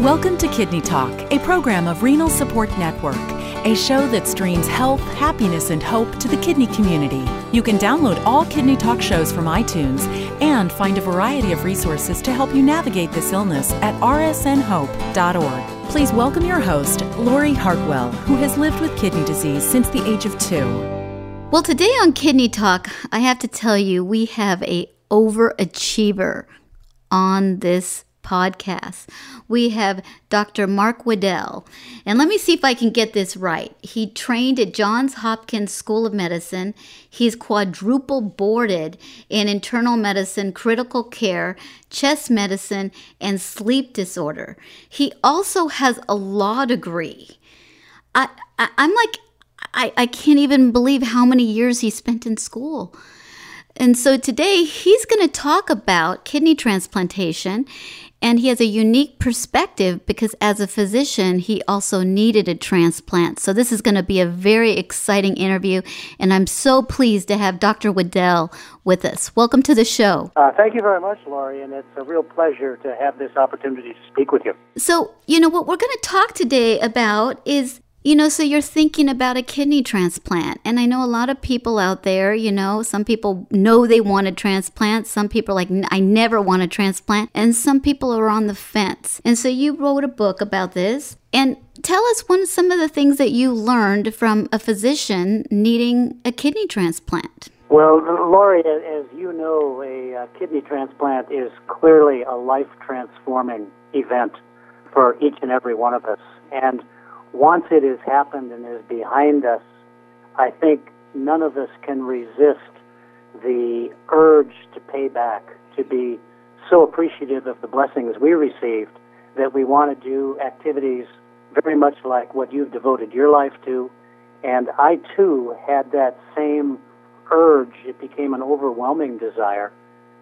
Welcome to Kidney Talk, a program of Renal Support Network, a show that streams health, happiness, and hope to the kidney community. You can download all Kidney Talk shows from iTunes and find a variety of resources to help you navigate this illness at rsnhope.org. Please welcome your host, Lori Hartwell, who has lived with kidney disease since the age of two. Well, today on Kidney Talk, I have to tell you we have a overachiever on this podcast. We have Dr. Mark Wedel. And let me see if I can get this right. He trained at Johns Hopkins School of Medicine. He's quadruple boarded in internal medicine, critical care, chest medicine, and sleep disorder. He also has a law degree. I, I, am like, I, I can't even believe how many years he spent in school. And so today he's going to talk about kidney transplantation and he has a unique perspective because as a physician, he also needed a transplant. So this is going to be a very exciting interview. And I'm so pleased to have Dr. Wedel with us. Welcome to the show. Uh, thank you very much, Lori. And it's a real pleasure to have this opportunity to speak with you. So, you know, what we're going to talk today about is you know, so you're thinking about a kidney transplant. And I know a lot of people out there, you know, some people know they want a transplant. Some people are like, I never want a transplant. And some people are on the fence. And so you wrote a book about this. And tell us one some of the things that you learned from a physician needing a kidney transplant. Well, Lori, as you know, a kidney transplant is clearly a life transforming event for each and every one of us. And once it has happened and is behind us, I think none of us can resist the urge to pay back, to be so appreciative of the blessings we received that we want to do activities very much like what you've devoted your life to. And I too had that same urge. It became an overwhelming desire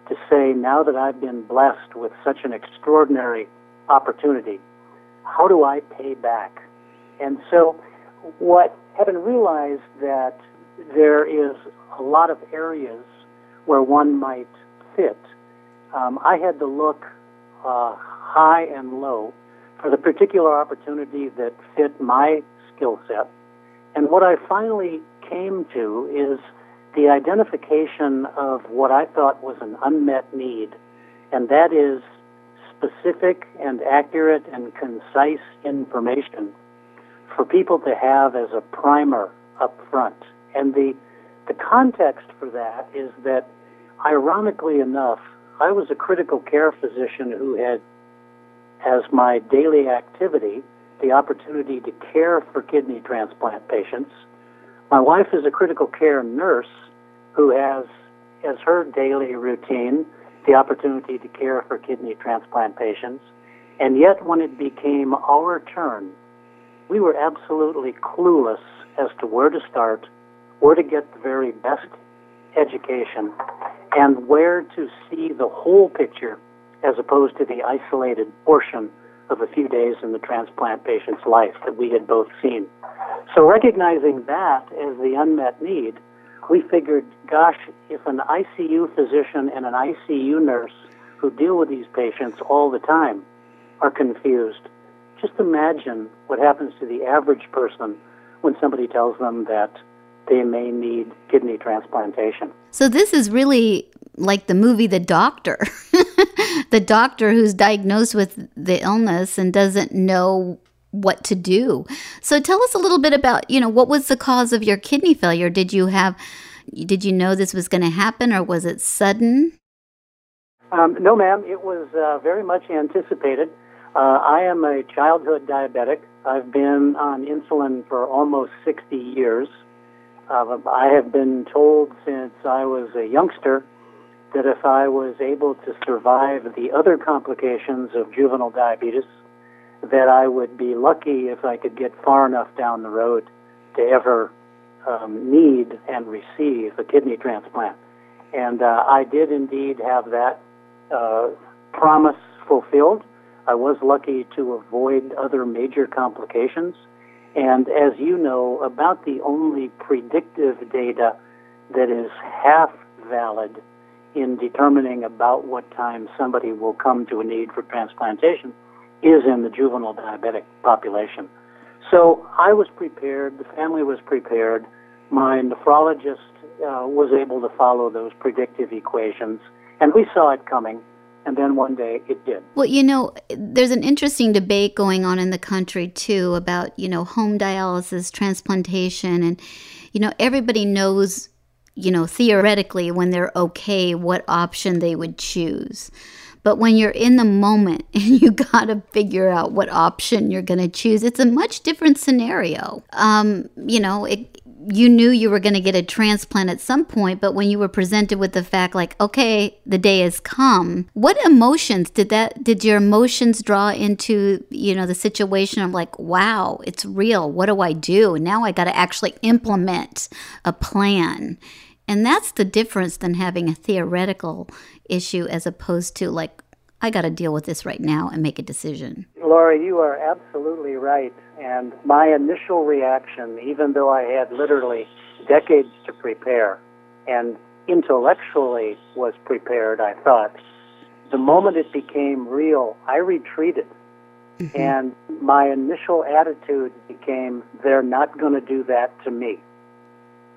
to say, now that I've been blessed with such an extraordinary opportunity, how do I pay back and so, what having realized that there is a lot of areas where one might fit, um, I had to look uh, high and low for the particular opportunity that fit my skill set. And what I finally came to is the identification of what I thought was an unmet need, and that is specific and accurate and concise information for people to have as a primer up front. And the, the context for that is that, ironically enough, I was a critical care physician who had, as my daily activity, the opportunity to care for kidney transplant patients. My wife is a critical care nurse who has, as her daily routine, the opportunity to care for kidney transplant patients. And yet, when it became our turn we were absolutely clueless as to where to start, where to get the very best education, and where to see the whole picture as opposed to the isolated portion of a few days in the transplant patient's life that we had both seen. So, recognizing that as the unmet need, we figured, gosh, if an ICU physician and an ICU nurse who deal with these patients all the time are confused, just imagine what happens to the average person when somebody tells them that they may need kidney transplantation. So, this is really like the movie The Doctor. the doctor who's diagnosed with the illness and doesn't know what to do. So tell us a little bit about, you know, what was the cause of your kidney failure? Did you have did you know this was going to happen or was it sudden? Um, no, ma'am. It was uh, very much anticipated. Uh, I am a childhood diabetic. I've been on insulin for almost 60 years. Uh, I have been told since I was a youngster that if I was able to survive the other complications of juvenile diabetes, that I would be lucky if I could get far enough down the road to ever um, need and receive a kidney transplant. And uh, I did indeed have that uh, promise fulfilled. I was lucky to avoid other major complications. And as you know, about the only predictive data that is half valid in determining about what time somebody will come to a need for transplantation is in the juvenile diabetic population. So I was prepared, the family was prepared, my nephrologist uh, was able to follow those predictive equations, and we saw it coming. And then one day it did. Well, you know, there's an interesting debate going on in the country too about, you know, home dialysis, transplantation, and, you know, everybody knows, you know, theoretically when they're okay what option they would choose. But when you're in the moment and you got to figure out what option you're going to choose, it's a much different scenario. Um, you know, it, you knew you were going to get a transplant at some point, but when you were presented with the fact, like, okay, the day has come, what emotions did that, did your emotions draw into, you know, the situation of like, wow, it's real. What do I do? Now I got to actually implement a plan. And that's the difference than having a theoretical issue as opposed to like, I got to deal with this right now and make a decision. Laura, you are absolutely right. And my initial reaction, even though I had literally decades to prepare and intellectually was prepared, I thought, the moment it became real, I retreated. Mm-hmm. And my initial attitude became, they're not going to do that to me.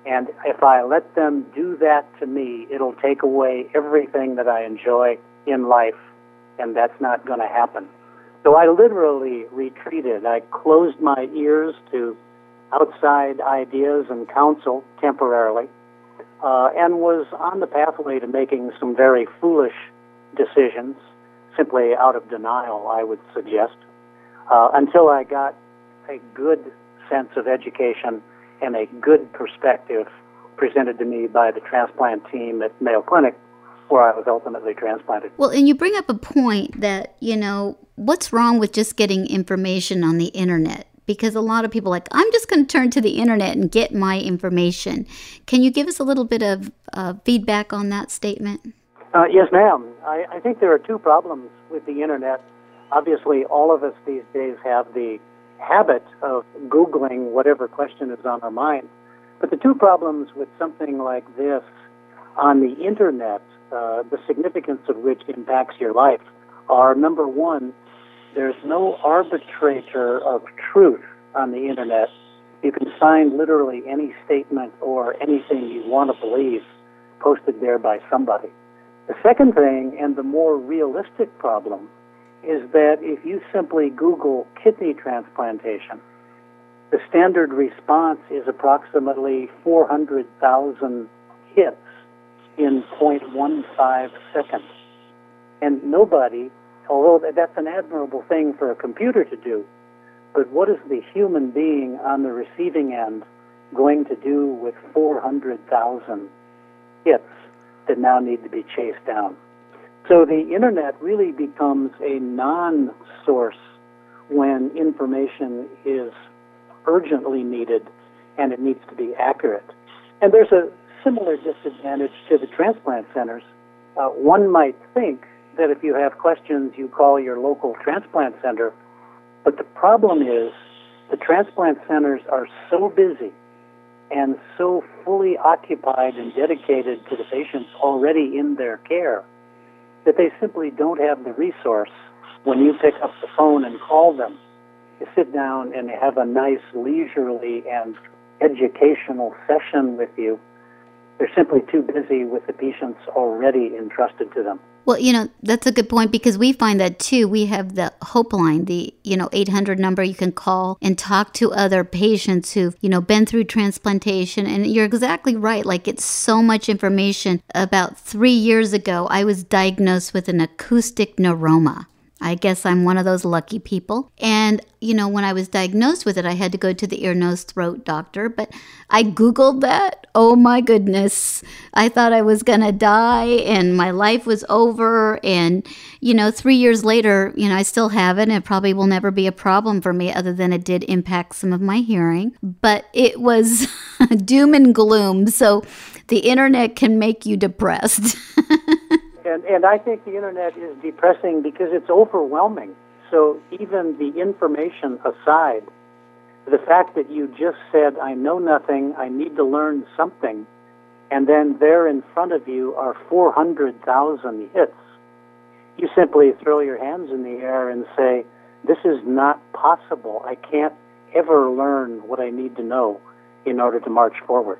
And if I let them do that to me, it'll take away everything that I enjoy in life, and that's not going to happen. So I literally retreated. I closed my ears to outside ideas and counsel temporarily, uh, and was on the pathway to making some very foolish decisions, simply out of denial, I would suggest, uh, until I got a good sense of education and a good perspective presented to me by the transplant team at Mayo Clinic where I was ultimately transplanted. Well, and you bring up a point that, you know, what's wrong with just getting information on the internet? Because a lot of people like, I'm just going to turn to the internet and get my information. Can you give us a little bit of uh, feedback on that statement? Uh, yes, ma'am. I, I think there are two problems with the internet. Obviously, all of us these days have the habit of Googling whatever question is on our mind. But the two problems with something like this on the internet uh, the significance of which impacts your life are number one, there's no arbitrator of truth on the internet. You can find literally any statement or anything you want to believe posted there by somebody. The second thing, and the more realistic problem, is that if you simply Google kidney transplantation, the standard response is approximately 400,000 hits in 0.15 seconds. And nobody, although that's an admirable thing for a computer to do, but what is the human being on the receiving end going to do with 400,000 hits that now need to be chased down? So the internet really becomes a non source when information is urgently needed and it needs to be accurate. And there's a similar disadvantage to the transplant centers. Uh, one might think that if you have questions, you call your local transplant center. But the problem is the transplant centers are so busy and so fully occupied and dedicated to the patients already in their care that they simply don't have the resource when you pick up the phone and call them to sit down and have a nice leisurely and educational session with you they're simply too busy with the patients already entrusted to them. Well, you know, that's a good point because we find that too. We have the Hope Line, the, you know, 800 number you can call and talk to other patients who've, you know, been through transplantation. And you're exactly right. Like, it's so much information. About three years ago, I was diagnosed with an acoustic neuroma. I guess I'm one of those lucky people. And, you know, when I was diagnosed with it, I had to go to the ear, nose, throat doctor. But I Googled that. Oh my goodness. I thought I was going to die and my life was over. And, you know, three years later, you know, I still have it. And it probably will never be a problem for me, other than it did impact some of my hearing. But it was doom and gloom. So the internet can make you depressed. And, and I think the internet is depressing because it's overwhelming. So even the information aside, the fact that you just said, I know nothing, I need to learn something, and then there in front of you are 400,000 hits, you simply throw your hands in the air and say, this is not possible. I can't ever learn what I need to know in order to march forward.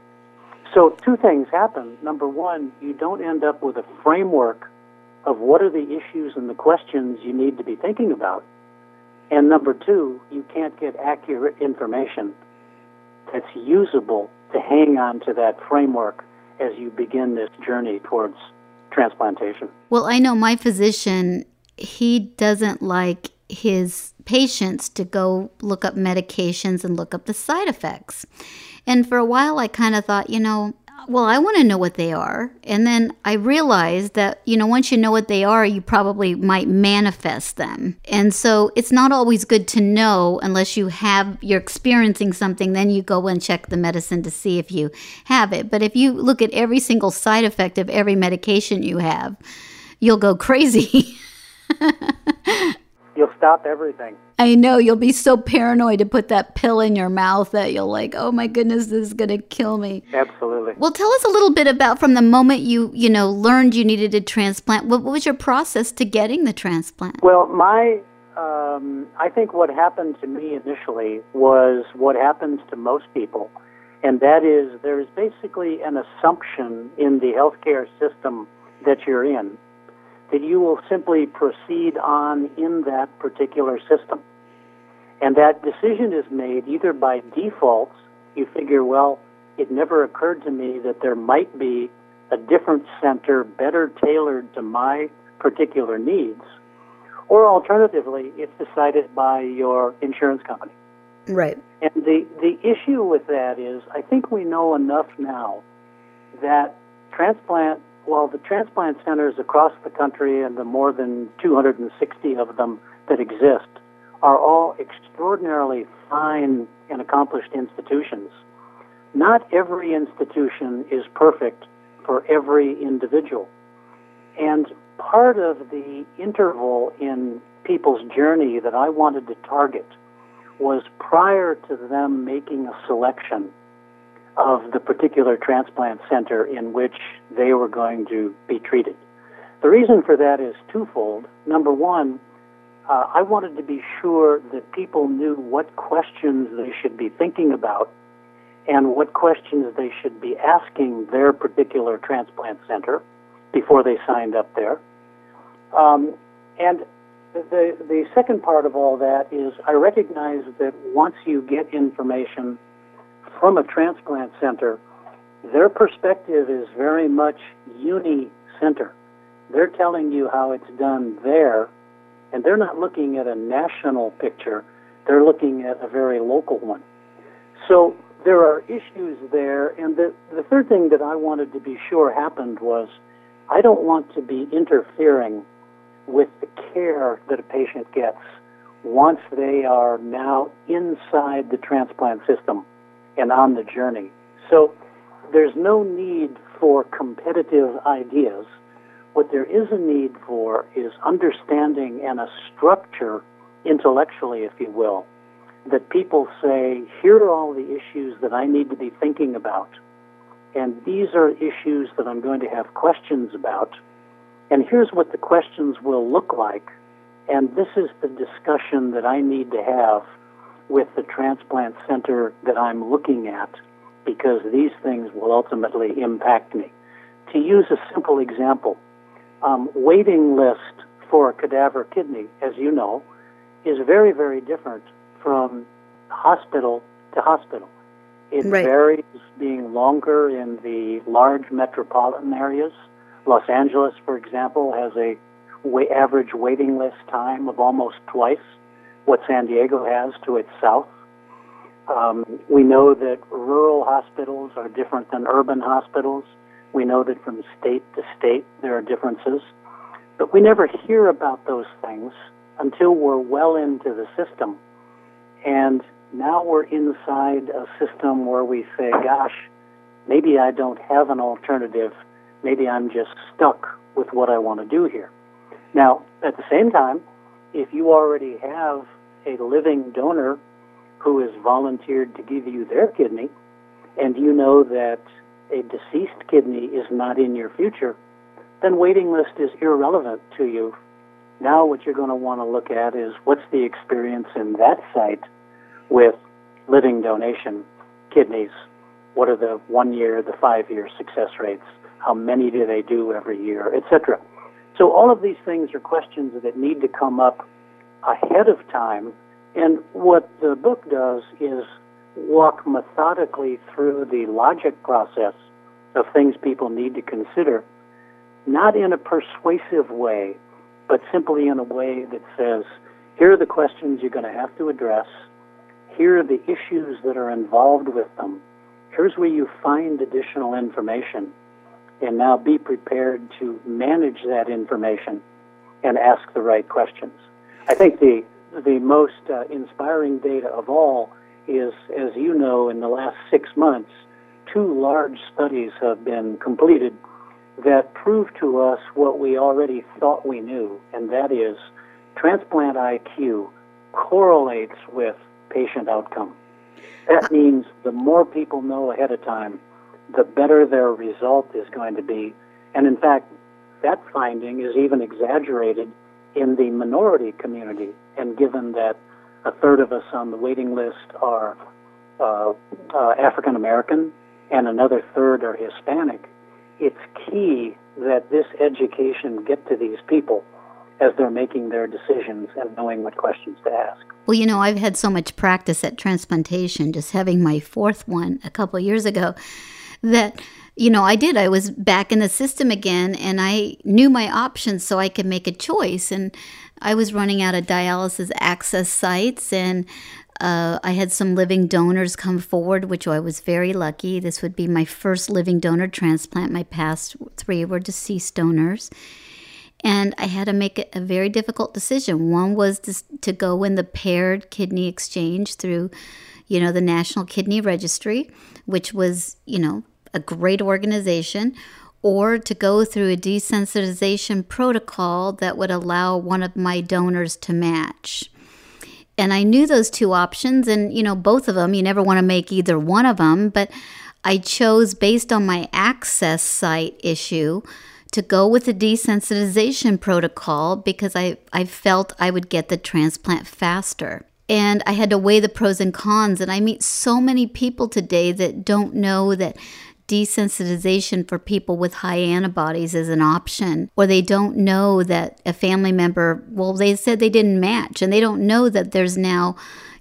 So, two things happen. Number one, you don't end up with a framework of what are the issues and the questions you need to be thinking about. And number two, you can't get accurate information that's usable to hang on to that framework as you begin this journey towards transplantation. Well, I know my physician, he doesn't like his patients to go look up medications and look up the side effects. And for a while, I kind of thought, you know, well, I want to know what they are. And then I realized that, you know, once you know what they are, you probably might manifest them. And so it's not always good to know unless you have, you're experiencing something, then you go and check the medicine to see if you have it. But if you look at every single side effect of every medication you have, you'll go crazy. You'll stop everything. I know you'll be so paranoid to put that pill in your mouth that you'll like, oh my goodness, this is gonna kill me. Absolutely. Well, tell us a little bit about from the moment you you know learned you needed a transplant. What, what was your process to getting the transplant? Well, my um, I think what happened to me initially was what happens to most people, and that is there is basically an assumption in the healthcare system that you're in that you will simply proceed on in that particular system. And that decision is made either by default, you figure, well, it never occurred to me that there might be a different center better tailored to my particular needs, or alternatively, it's decided by your insurance company. Right. And the, the issue with that is, I think we know enough now that transplant well, the transplant centers across the country and the more than 260 of them that exist are all extraordinarily fine and accomplished institutions. Not every institution is perfect for every individual. And part of the interval in people's journey that I wanted to target was prior to them making a selection of the particular transplant center in which they were going to be treated. The reason for that is twofold. Number one, uh, I wanted to be sure that people knew what questions they should be thinking about and what questions they should be asking their particular transplant center before they signed up there. Um, and the, the second part of all that is I recognize that once you get information from a transplant center, their perspective is very much uni-center. They're telling you how it's done there, and they're not looking at a national picture. They're looking at a very local one. So there are issues there, and the, the third thing that I wanted to be sure happened was I don't want to be interfering with the care that a patient gets once they are now inside the transplant system and on the journey. So there's no need for competitive ideas. What there is a need for is understanding and a structure intellectually, if you will, that people say, here are all the issues that I need to be thinking about. And these are issues that I'm going to have questions about. And here's what the questions will look like. And this is the discussion that I need to have with the transplant center that I'm looking at because these things will ultimately impact me. To use a simple example, um, waiting list for a cadaver kidney, as you know, is very, very different from hospital to hospital. It right. varies being longer in the large metropolitan areas. Los Angeles, for example, has a average waiting list time of almost twice what San Diego has to its south. Um, we know that rural hospitals are different than urban hospitals. We know that from state to state there are differences. But we never hear about those things until we're well into the system. And now we're inside a system where we say, gosh, maybe I don't have an alternative. Maybe I'm just stuck with what I want to do here. Now, at the same time, if you already have a living donor who has volunteered to give you their kidney, and you know that a deceased kidney is not in your future, then waiting list is irrelevant to you Now, what you're going to want to look at is what's the experience in that site with living donation kidneys? What are the one year, the five year success rates? How many do they do every year, etc. So, all of these things are questions that need to come up ahead of time. And what the book does is walk methodically through the logic process of things people need to consider, not in a persuasive way, but simply in a way that says, here are the questions you're going to have to address. Here are the issues that are involved with them. Here's where you find additional information. And now be prepared to manage that information and ask the right questions. I think the, the most uh, inspiring data of all is, as you know, in the last six months, two large studies have been completed that prove to us what we already thought we knew, and that is transplant IQ correlates with patient outcome. That means the more people know ahead of time, the better their result is going to be. And in fact, that finding is even exaggerated in the minority community. And given that a third of us on the waiting list are uh, uh, African American and another third are Hispanic, it's key that this education get to these people as they're making their decisions and knowing what questions to ask. Well, you know, I've had so much practice at transplantation, just having my fourth one a couple years ago, that you know, I did. I was back in the system again and I knew my options so I could make a choice. And I was running out of dialysis access sites and uh, I had some living donors come forward, which I was very lucky. This would be my first living donor transplant. My past three were deceased donors. And I had to make a very difficult decision. One was to, to go in the paired kidney exchange through, you know, the National Kidney Registry, which was, you know, a great organization, or to go through a desensitization protocol that would allow one of my donors to match and I knew those two options, and you know, both of them, you never want to make either one of them, but I chose based on my access site issue to go with the desensitization protocol because I, I felt I would get the transplant faster. And I had to weigh the pros and cons. And I meet so many people today that don't know that desensitization for people with high antibodies is an option, or they don't know that a family member, well, they said they didn't match, and they don't know that there's now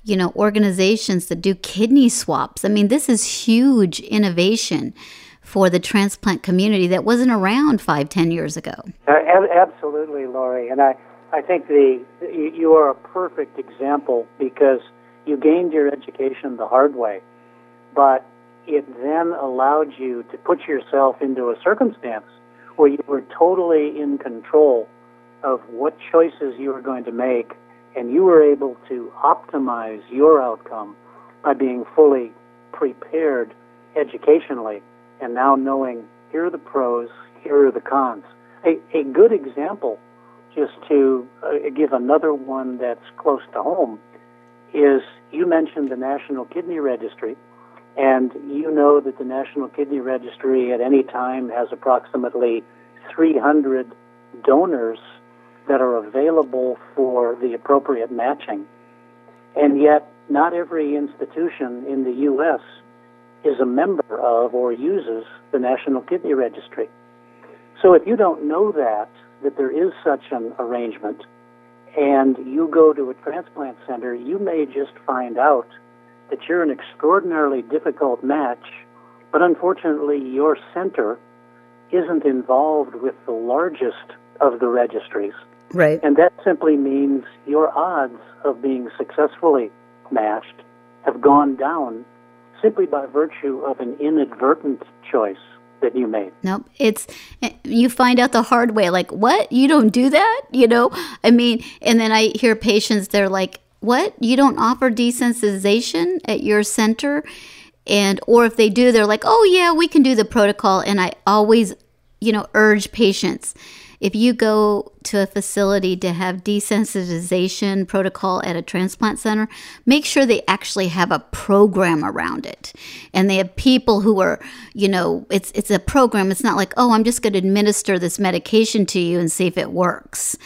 you know organizations that do kidney swaps. I mean this is huge innovation for the transplant community that wasn't around five ten years ago. Uh, absolutely Lori and i i think the you are a perfect example because you gained your education the hard way but it then allowed you to put yourself into a circumstance where you were totally in control of what choices you were going to make, and you were able to optimize your outcome by being fully prepared educationally and now knowing here are the pros, here are the cons. A, a good example, just to uh, give another one that's close to home, is you mentioned the National Kidney Registry. And you know that the National Kidney Registry at any time has approximately 300 donors that are available for the appropriate matching. And yet, not every institution in the U.S. is a member of or uses the National Kidney Registry. So if you don't know that, that there is such an arrangement, and you go to a transplant center, you may just find out that you're an extraordinarily difficult match, but unfortunately, your center isn't involved with the largest of the registries. Right. And that simply means your odds of being successfully matched have gone down simply by virtue of an inadvertent choice that you made. Nope. It's you find out the hard way like, "What? You don't do that?" You know? I mean, and then I hear patients they're like, what? You don't offer desensitization at your center? And or if they do they're like oh yeah we can do the protocol. And i always you know urge patients if you go to a facility to have desensitization protocol at a transplant center make sure they actually have a program around it. And they have people who are you know it's it's a program. It's not like oh i'm just going to administer this medication to you and see if it works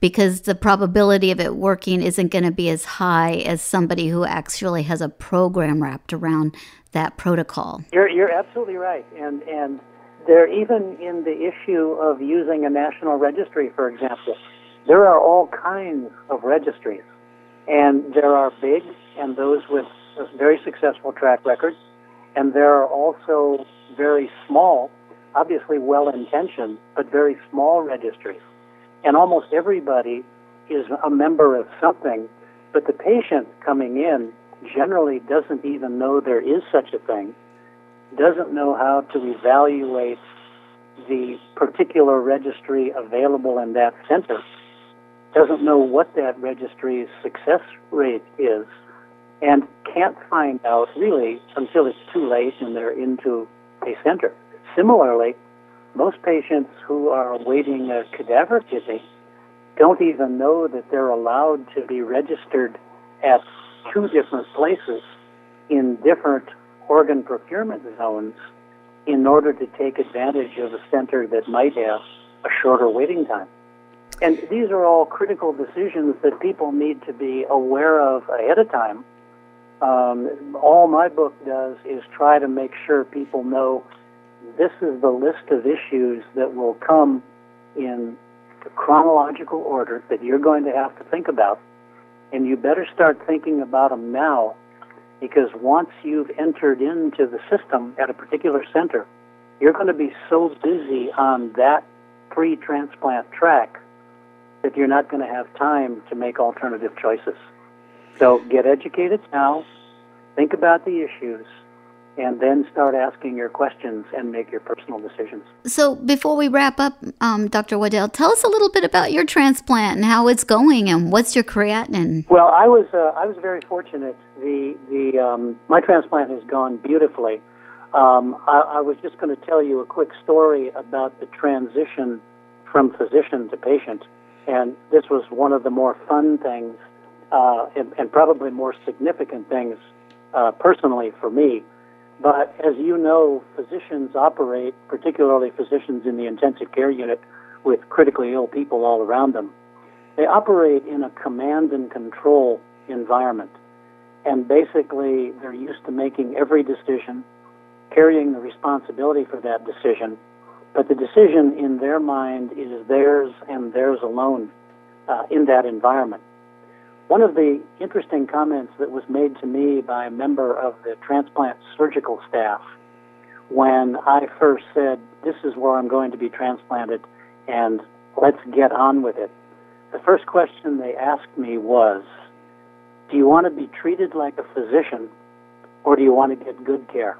because the probability of it working isn't going to be as high as somebody who actually has a program wrapped around that protocol. You're, you're absolutely right. And, and there, even in the issue of using a national registry, for example, there are all kinds of registries. And there are big and those with very successful track records. And there are also very small, obviously well intentioned, but very small registries. And almost everybody is a member of something, but the patient coming in generally doesn't even know there is such a thing, doesn't know how to evaluate the particular registry available in that center, doesn't know what that registry's success rate is, and can't find out really until it's too late and they're into a center. Similarly, most patients who are awaiting a cadaver kidney don't even know that they're allowed to be registered at two different places in different organ procurement zones in order to take advantage of a center that might have a shorter waiting time. And these are all critical decisions that people need to be aware of ahead of time. Um, all my book does is try to make sure people know this is the list of issues that will come in chronological order that you're going to have to think about. And you better start thinking about them now because once you've entered into the system at a particular center, you're going to be so busy on that pre transplant track that you're not going to have time to make alternative choices. So get educated now, think about the issues, and then start asking your questions and make your personal decisions. So, before we wrap up, um, Dr. Wedel, tell us a little bit about your transplant and how it's going, and what's your creatinine. Well, I was uh, I was very fortunate. The the um, my transplant has gone beautifully. Um, I, I was just going to tell you a quick story about the transition from physician to patient, and this was one of the more fun things uh, and, and probably more significant things uh, personally for me but as you know, physicians operate, particularly physicians in the intensive care unit with critically ill people all around them. They operate in a command and control environment. And basically, they're used to making every decision, carrying the responsibility for that decision. But the decision in their mind is theirs and theirs alone uh, in that environment. One of the interesting comments that was made to me by a member of the transplant surgical staff when I first said, This is where I'm going to be transplanted and let's get on with it. The first question they asked me was, Do you want to be treated like a physician or do you want to get good care?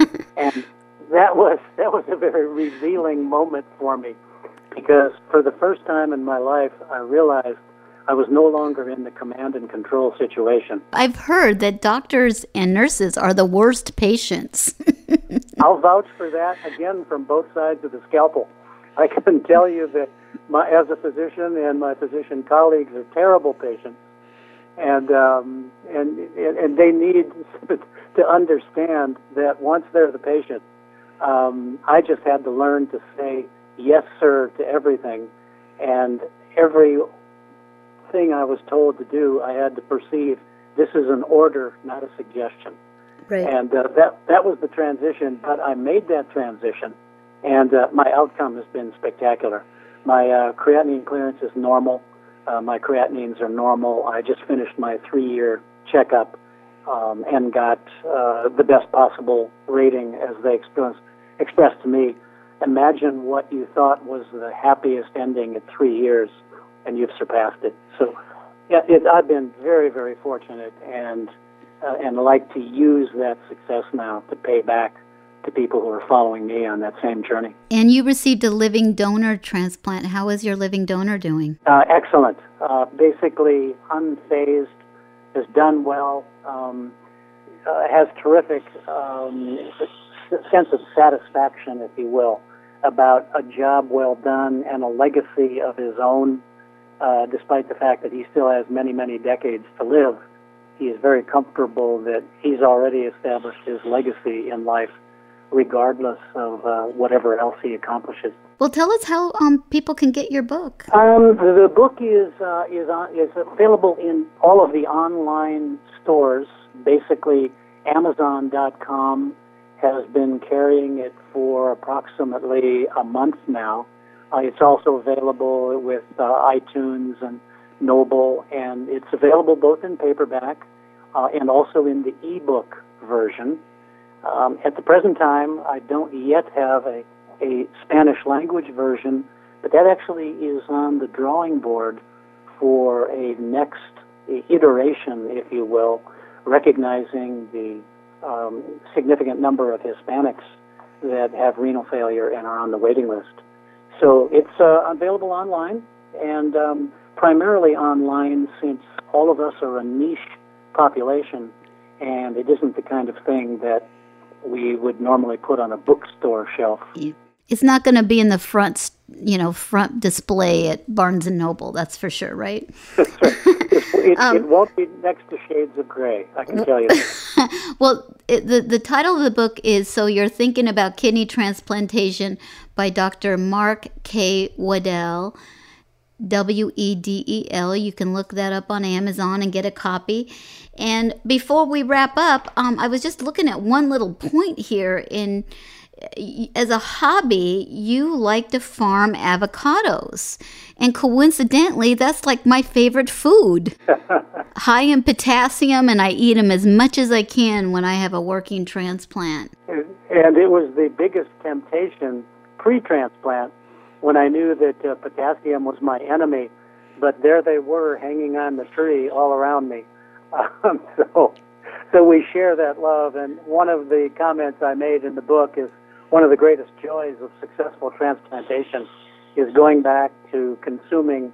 and that was that was a very revealing moment for me because for the first time in my life I realized I was no longer in the command and control situation. I've heard that doctors and nurses are the worst patients. I'll vouch for that again from both sides of the scalpel. I can tell you that my, as a physician and my physician colleagues are terrible patients, and um, and and they need to understand that once they're the patient, um, I just had to learn to say yes, sir, to everything, and every thing I was told to do, I had to perceive this is an order, not a suggestion. Right. And uh, that that was the transition. But I made that transition, and uh, my outcome has been spectacular. My uh, creatinine clearance is normal. Uh, my creatinines are normal. I just finished my three-year checkup um, and got uh, the best possible rating as they expressed, expressed to me. Imagine what you thought was the happiest ending at three years and you've surpassed it. So, yeah, it, I've been very, very fortunate and uh, and like to use that success now to pay back to people who are following me on that same journey. And you received a living donor transplant. How is your living donor doing? Uh, excellent. Uh, basically, unfazed, has done well, um, uh, has terrific um, sense of satisfaction, if you will, about a job well done and a legacy of his own uh, despite the fact that he still has many, many decades to live, he is very comfortable that he's already established his legacy in life regardless of uh, whatever else he accomplishes. Well, tell us how um, people can get your book. Um, the book is uh, is on, is available in all of the online stores. Basically, Amazon.com has been carrying it for approximately a month now. Uh, it's also available with uh, iTunes and Noble, and it's available both in paperback uh, and also in the ebook version. Um, at the present time, I don't yet have a, a Spanish language version, but that actually is on the drawing board for a next iteration, if you will, recognizing the um, significant number of Hispanics that have renal failure and are on the waiting list. So it's uh, available online and um, primarily online since all of us are a niche population and it isn't the kind of thing that we would normally put on a bookstore shelf. It's not going to be in the front, you know, front display at Barnes and Noble. That's for sure, right? That's right. It, um, it, won't be next to Shades of Grey. I can tell you. well, it, the the title of the book is "So You're Thinking About Kidney Transplantation" by Dr. Mark K. Wedel. W E D E L. You can look that up on Amazon and get a copy. And before we wrap up, um, I was just looking at one little point here. In as a hobby, you like to farm avocados, and coincidentally, that's like my favorite food. High in potassium, and I eat them as much as I can when I have a working transplant. And it was the biggest temptation pre-transplant when I knew that uh, potassium was my enemy, but there they were hanging on the tree all around me. Um, so, so we share that love. And one of the comments I made in the book is one of the greatest joys of successful transplantation is going back to consuming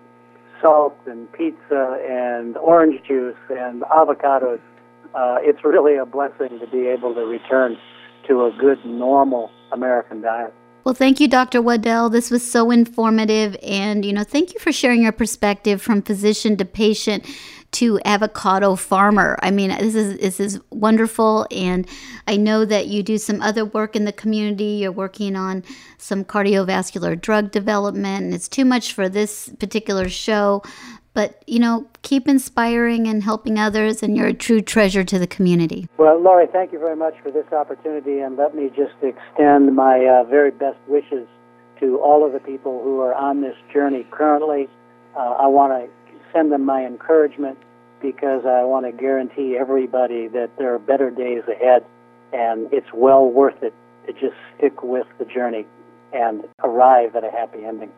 salt and pizza and orange juice and avocados. Uh, it's really a blessing to be able to return to a good, normal American diet. Well, thank you, Dr. Wedel. This was so informative. And, you know, thank you for sharing your perspective from physician to patient to avocado farmer. I mean, this is this is wonderful, and I know that you do some other work in the community. You're working on some cardiovascular drug development, and it's too much for this particular show. But, you know, keep inspiring and helping others, and you're a true treasure to the community. Well, Lori, thank you very much for this opportunity, and let me just extend my uh, very best wishes to all of the people who are on this journey currently. Uh, I want to send them my encouragement because I want to guarantee everybody that there are better days ahead, and it's well worth it to just stick with the journey and arrive at a happy ending.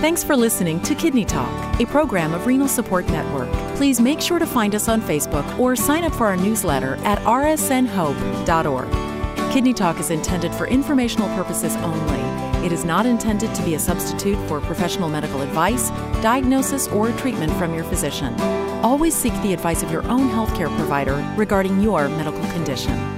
Thanks for listening to Kidney Talk, a program of Renal Support Network. Please make sure to find us on Facebook or sign up for our newsletter at rsnhope.org. Kidney Talk is intended for informational purposes only. It is not intended to be a substitute for professional medical advice, diagnosis, or treatment from your physician. Always seek the advice of your own healthcare provider regarding your medical condition.